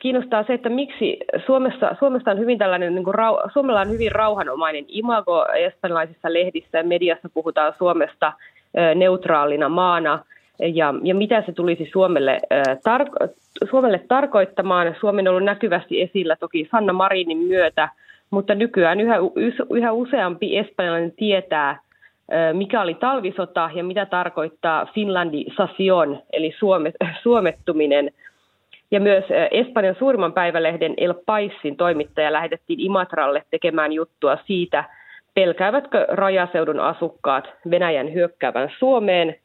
kiinnostaa se, että miksi Suomessa, Suomesta on hyvin tällainen, niin kuin rau, Suomella on hyvin rauhanomainen imago espanjalaisissa lehdissä ja mediassa puhutaan Suomesta neutraalina maana ja, ja mitä se tulisi Suomelle, tar- Suomelle tarkoittamaan. Suomi on ollut näkyvästi esillä toki Sanna Marinin myötä, mutta nykyään yhä, yhä useampi espanjalainen tietää – mikä oli talvisota ja mitä tarkoittaa Finlandisation, eli suomet, suomettuminen. Ja myös Espanjan suurimman päivälehden El Paisin toimittaja lähetettiin Imatralle tekemään juttua siitä, pelkäävätkö rajaseudun asukkaat Venäjän hyökkäävän Suomeen.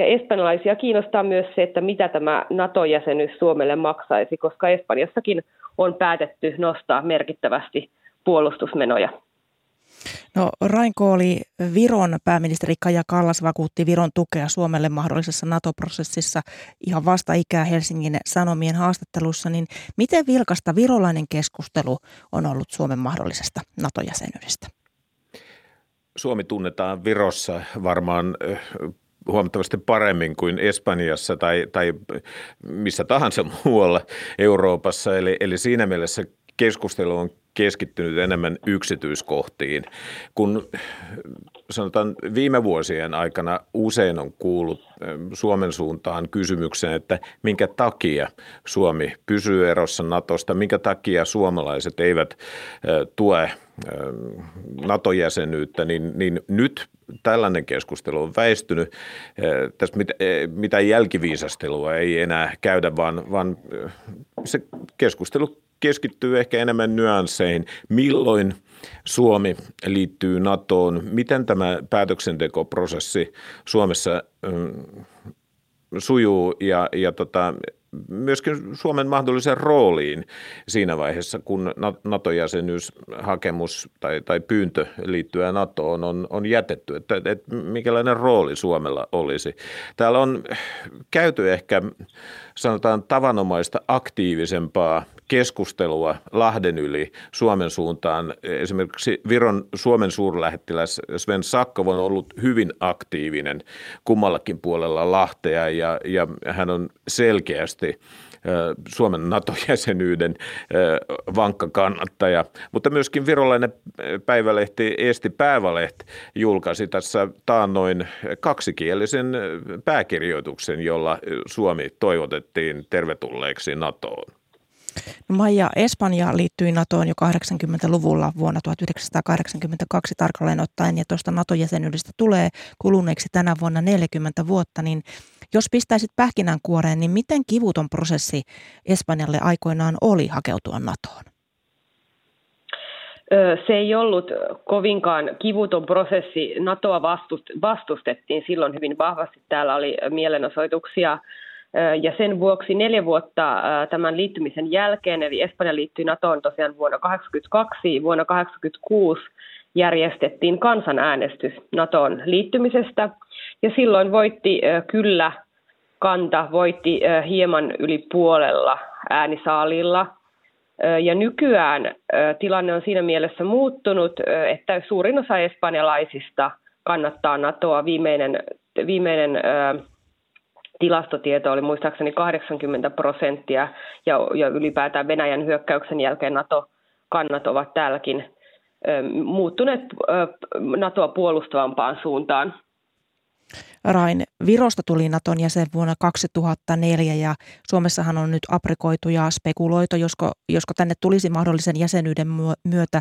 Ja espanjalaisia kiinnostaa myös se, että mitä tämä NATO-jäsenyys Suomelle maksaisi, koska Espanjassakin on päätetty nostaa merkittävästi puolustusmenoja. No Rainkooli Viron pääministeri Kaja Kallas vakuutti Viron tukea Suomelle mahdollisessa NATO-prosessissa ihan vasta ikää Helsingin Sanomien haastattelussa, niin miten vilkasta virolainen keskustelu on ollut Suomen mahdollisesta NATO-jäsenyydestä? Suomi tunnetaan Virossa varmaan huomattavasti paremmin kuin Espanjassa tai, tai missä tahansa muualla Euroopassa. Eli, eli siinä mielessä keskustelu on keskittynyt enemmän yksityiskohtiin. Kun sanotaan viime vuosien aikana usein on kuullut Suomen suuntaan kysymyksen, että minkä takia Suomi pysyy erossa Natosta, minkä takia suomalaiset eivät tue NATO-jäsenyyttä, niin, niin nyt tällainen keskustelu on väistynyt. Tässä mit, mitään jälkiviisastelua ei enää käydä, vaan, vaan se keskustelu keskittyy ehkä enemmän nyansseihin. Milloin Suomi liittyy NATOon? Miten tämä päätöksentekoprosessi Suomessa mm, sujuu ja, ja tota, myöskin Suomen mahdolliseen rooliin siinä vaiheessa, kun NATO-jäsenyyshakemus tai, tai pyyntö liittyä NATOon on, on jätetty, että, että mikälainen rooli Suomella olisi. Täällä on käyty ehkä sanotaan tavanomaista aktiivisempaa keskustelua Lahden yli Suomen suuntaan. Esimerkiksi Viron Suomen suurlähettiläs Sven Sakkov on ollut hyvin aktiivinen kummallakin puolella Lahtea ja, ja hän on selkeästi Suomen NATO-jäsenyyden vankka kannattaja, mutta myöskin virolainen päivälehti Eesti Päiväleht julkaisi tässä taannoin kaksikielisen pääkirjoituksen, jolla Suomi toivotettiin tervetulleeksi NATOon. No Maija, Espanja liittyi NATOon jo 80-luvulla vuonna 1982 tarkalleen ottaen ja tuosta NATO-jäsenyydestä tulee kuluneeksi tänä vuonna 40 vuotta, niin jos pistäisit pähkinänkuoreen, niin miten kivuton prosessi Espanjalle aikoinaan oli hakeutua NATOon? Se ei ollut kovinkaan kivuton prosessi. NATOa vastustettiin silloin hyvin vahvasti. Täällä oli mielenosoituksia ja sen vuoksi neljä vuotta tämän liittymisen jälkeen, eli Espanja liittyi NATOon tosiaan vuonna 1982, vuonna 1986 järjestettiin kansanäänestys NATOon liittymisestä. Ja silloin voitti kyllä kanta, voitti hieman yli puolella äänisaalilla. Ja nykyään tilanne on siinä mielessä muuttunut, että suurin osa espanjalaisista kannattaa NATOa. Viimeinen, viimeinen tilastotieto oli muistaakseni 80 prosenttia ja, ja ylipäätään Venäjän hyökkäyksen jälkeen NATO-kannat ovat täälläkin muuttuneet NATOa puolustavampaan suuntaan. Rain, Virosta tuli Naton jäsen vuonna 2004 ja Suomessahan on nyt aprikoitu ja spekuloitu, josko, josko tänne tulisi mahdollisen jäsenyyden myötä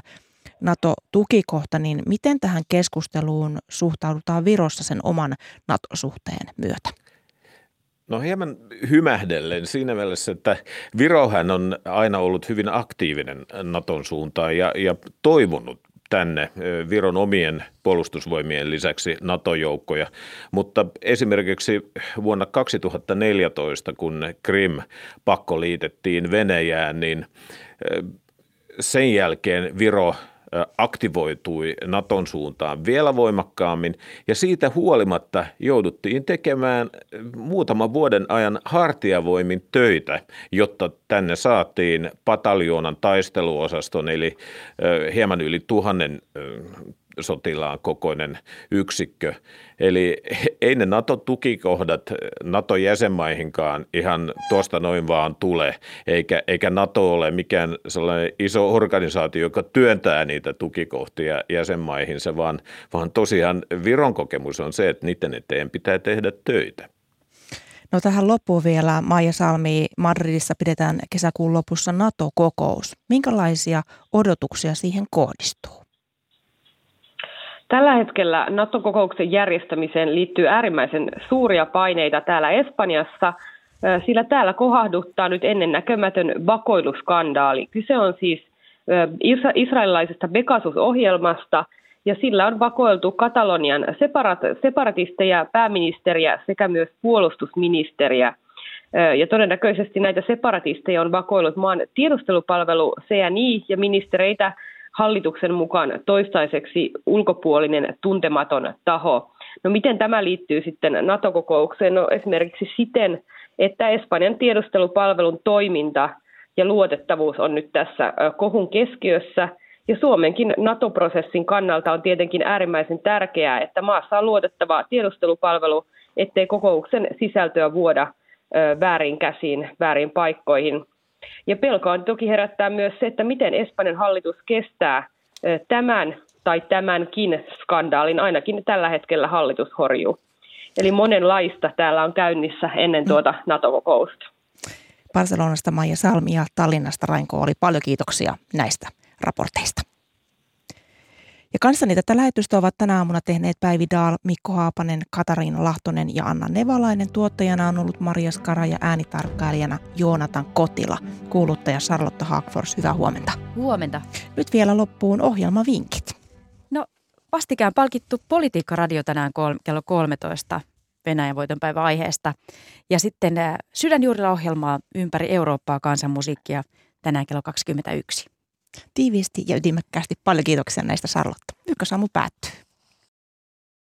NATO-tukikohta, niin miten tähän keskusteluun suhtaudutaan Virossa sen oman NATO-suhteen myötä? No hieman hymähdellen siinä mielessä, että Virohan on aina ollut hyvin aktiivinen Naton suuntaan ja, ja toivonut tänne Viron omien puolustusvoimien lisäksi NATO-joukkoja. Mutta esimerkiksi vuonna 2014, kun Krim pakko liitettiin Venäjään, niin sen jälkeen Viro aktivoitui Naton suuntaan vielä voimakkaammin. Ja siitä huolimatta jouduttiin tekemään muutaman vuoden ajan hartiavoimin töitä, jotta tänne saatiin pataljoonan taisteluosaston eli hieman yli tuhannen sotilaan kokoinen yksikkö. Eli ei ne NATO-tukikohdat NATO-jäsenmaihinkaan ihan tuosta noin vaan tule, eikä, eikä NATO ole mikään sellainen iso organisaatio, joka työntää niitä tukikohtia jäsenmaihinsa, vaan, vaan tosiaan Viron kokemus on se, että niiden eteen pitää tehdä töitä. No tähän loppuun vielä, Maija Salmi, Madridissa pidetään kesäkuun lopussa NATO-kokous. Minkälaisia odotuksia siihen kohdistuu? Tällä hetkellä NATO-kokouksen järjestämiseen liittyy äärimmäisen suuria paineita täällä Espanjassa, sillä täällä kohahduttaa nyt ennennäkemätön vakoiluskandaali. Kyse on siis israelilaisesta Pegasus-ohjelmasta, ja sillä on vakoiltu Katalonian separat, separatisteja, pääministeriä sekä myös puolustusministeriä. Ja todennäköisesti näitä separatisteja on vakoillut maan tiedustelupalvelu CNI ja ministereitä hallituksen mukaan toistaiseksi ulkopuolinen tuntematon taho. No miten tämä liittyy sitten NATO-kokoukseen? No esimerkiksi siten, että Espanjan tiedustelupalvelun toiminta ja luotettavuus on nyt tässä kohun keskiössä. Ja Suomenkin NATO-prosessin kannalta on tietenkin äärimmäisen tärkeää, että maassa on luotettava tiedustelupalvelu, ettei kokouksen sisältöä vuoda väärin käsiin, väärin paikkoihin. Ja pelkoa toki herättää myös se, että miten Espanjan hallitus kestää tämän tai tämänkin skandaalin, ainakin tällä hetkellä hallitus horjuu. Eli monenlaista täällä on käynnissä ennen tuota NATO-kokousta. Barcelonasta Maija Salmi ja Tallinnasta Rainko oli paljon kiitoksia näistä raporteista. Ja kanssani tätä lähetystä ovat tänä aamuna tehneet Päivi Daal, Mikko Haapanen, Katariina Lahtonen ja Anna Nevalainen. Tuottajana on ollut Maria Skara ja äänitarkkailijana Joonatan Kotila. Kuuluttaja Charlotte Haagfors, hyvää huomenta. Huomenta. Nyt vielä loppuun ohjelmavinkit. No vastikään palkittu Politiikka-radio tänään kol- kello 13 Venäjän voitonpäivä aiheesta. Ja sitten äh, Sydänjuurilla ohjelmaa ympäri Eurooppaa kansanmusiikkia tänään kello 21. Tiiviisti ja ytimekkäästi paljon kiitoksia näistä Charlotte. Ykkösaamu päättyy.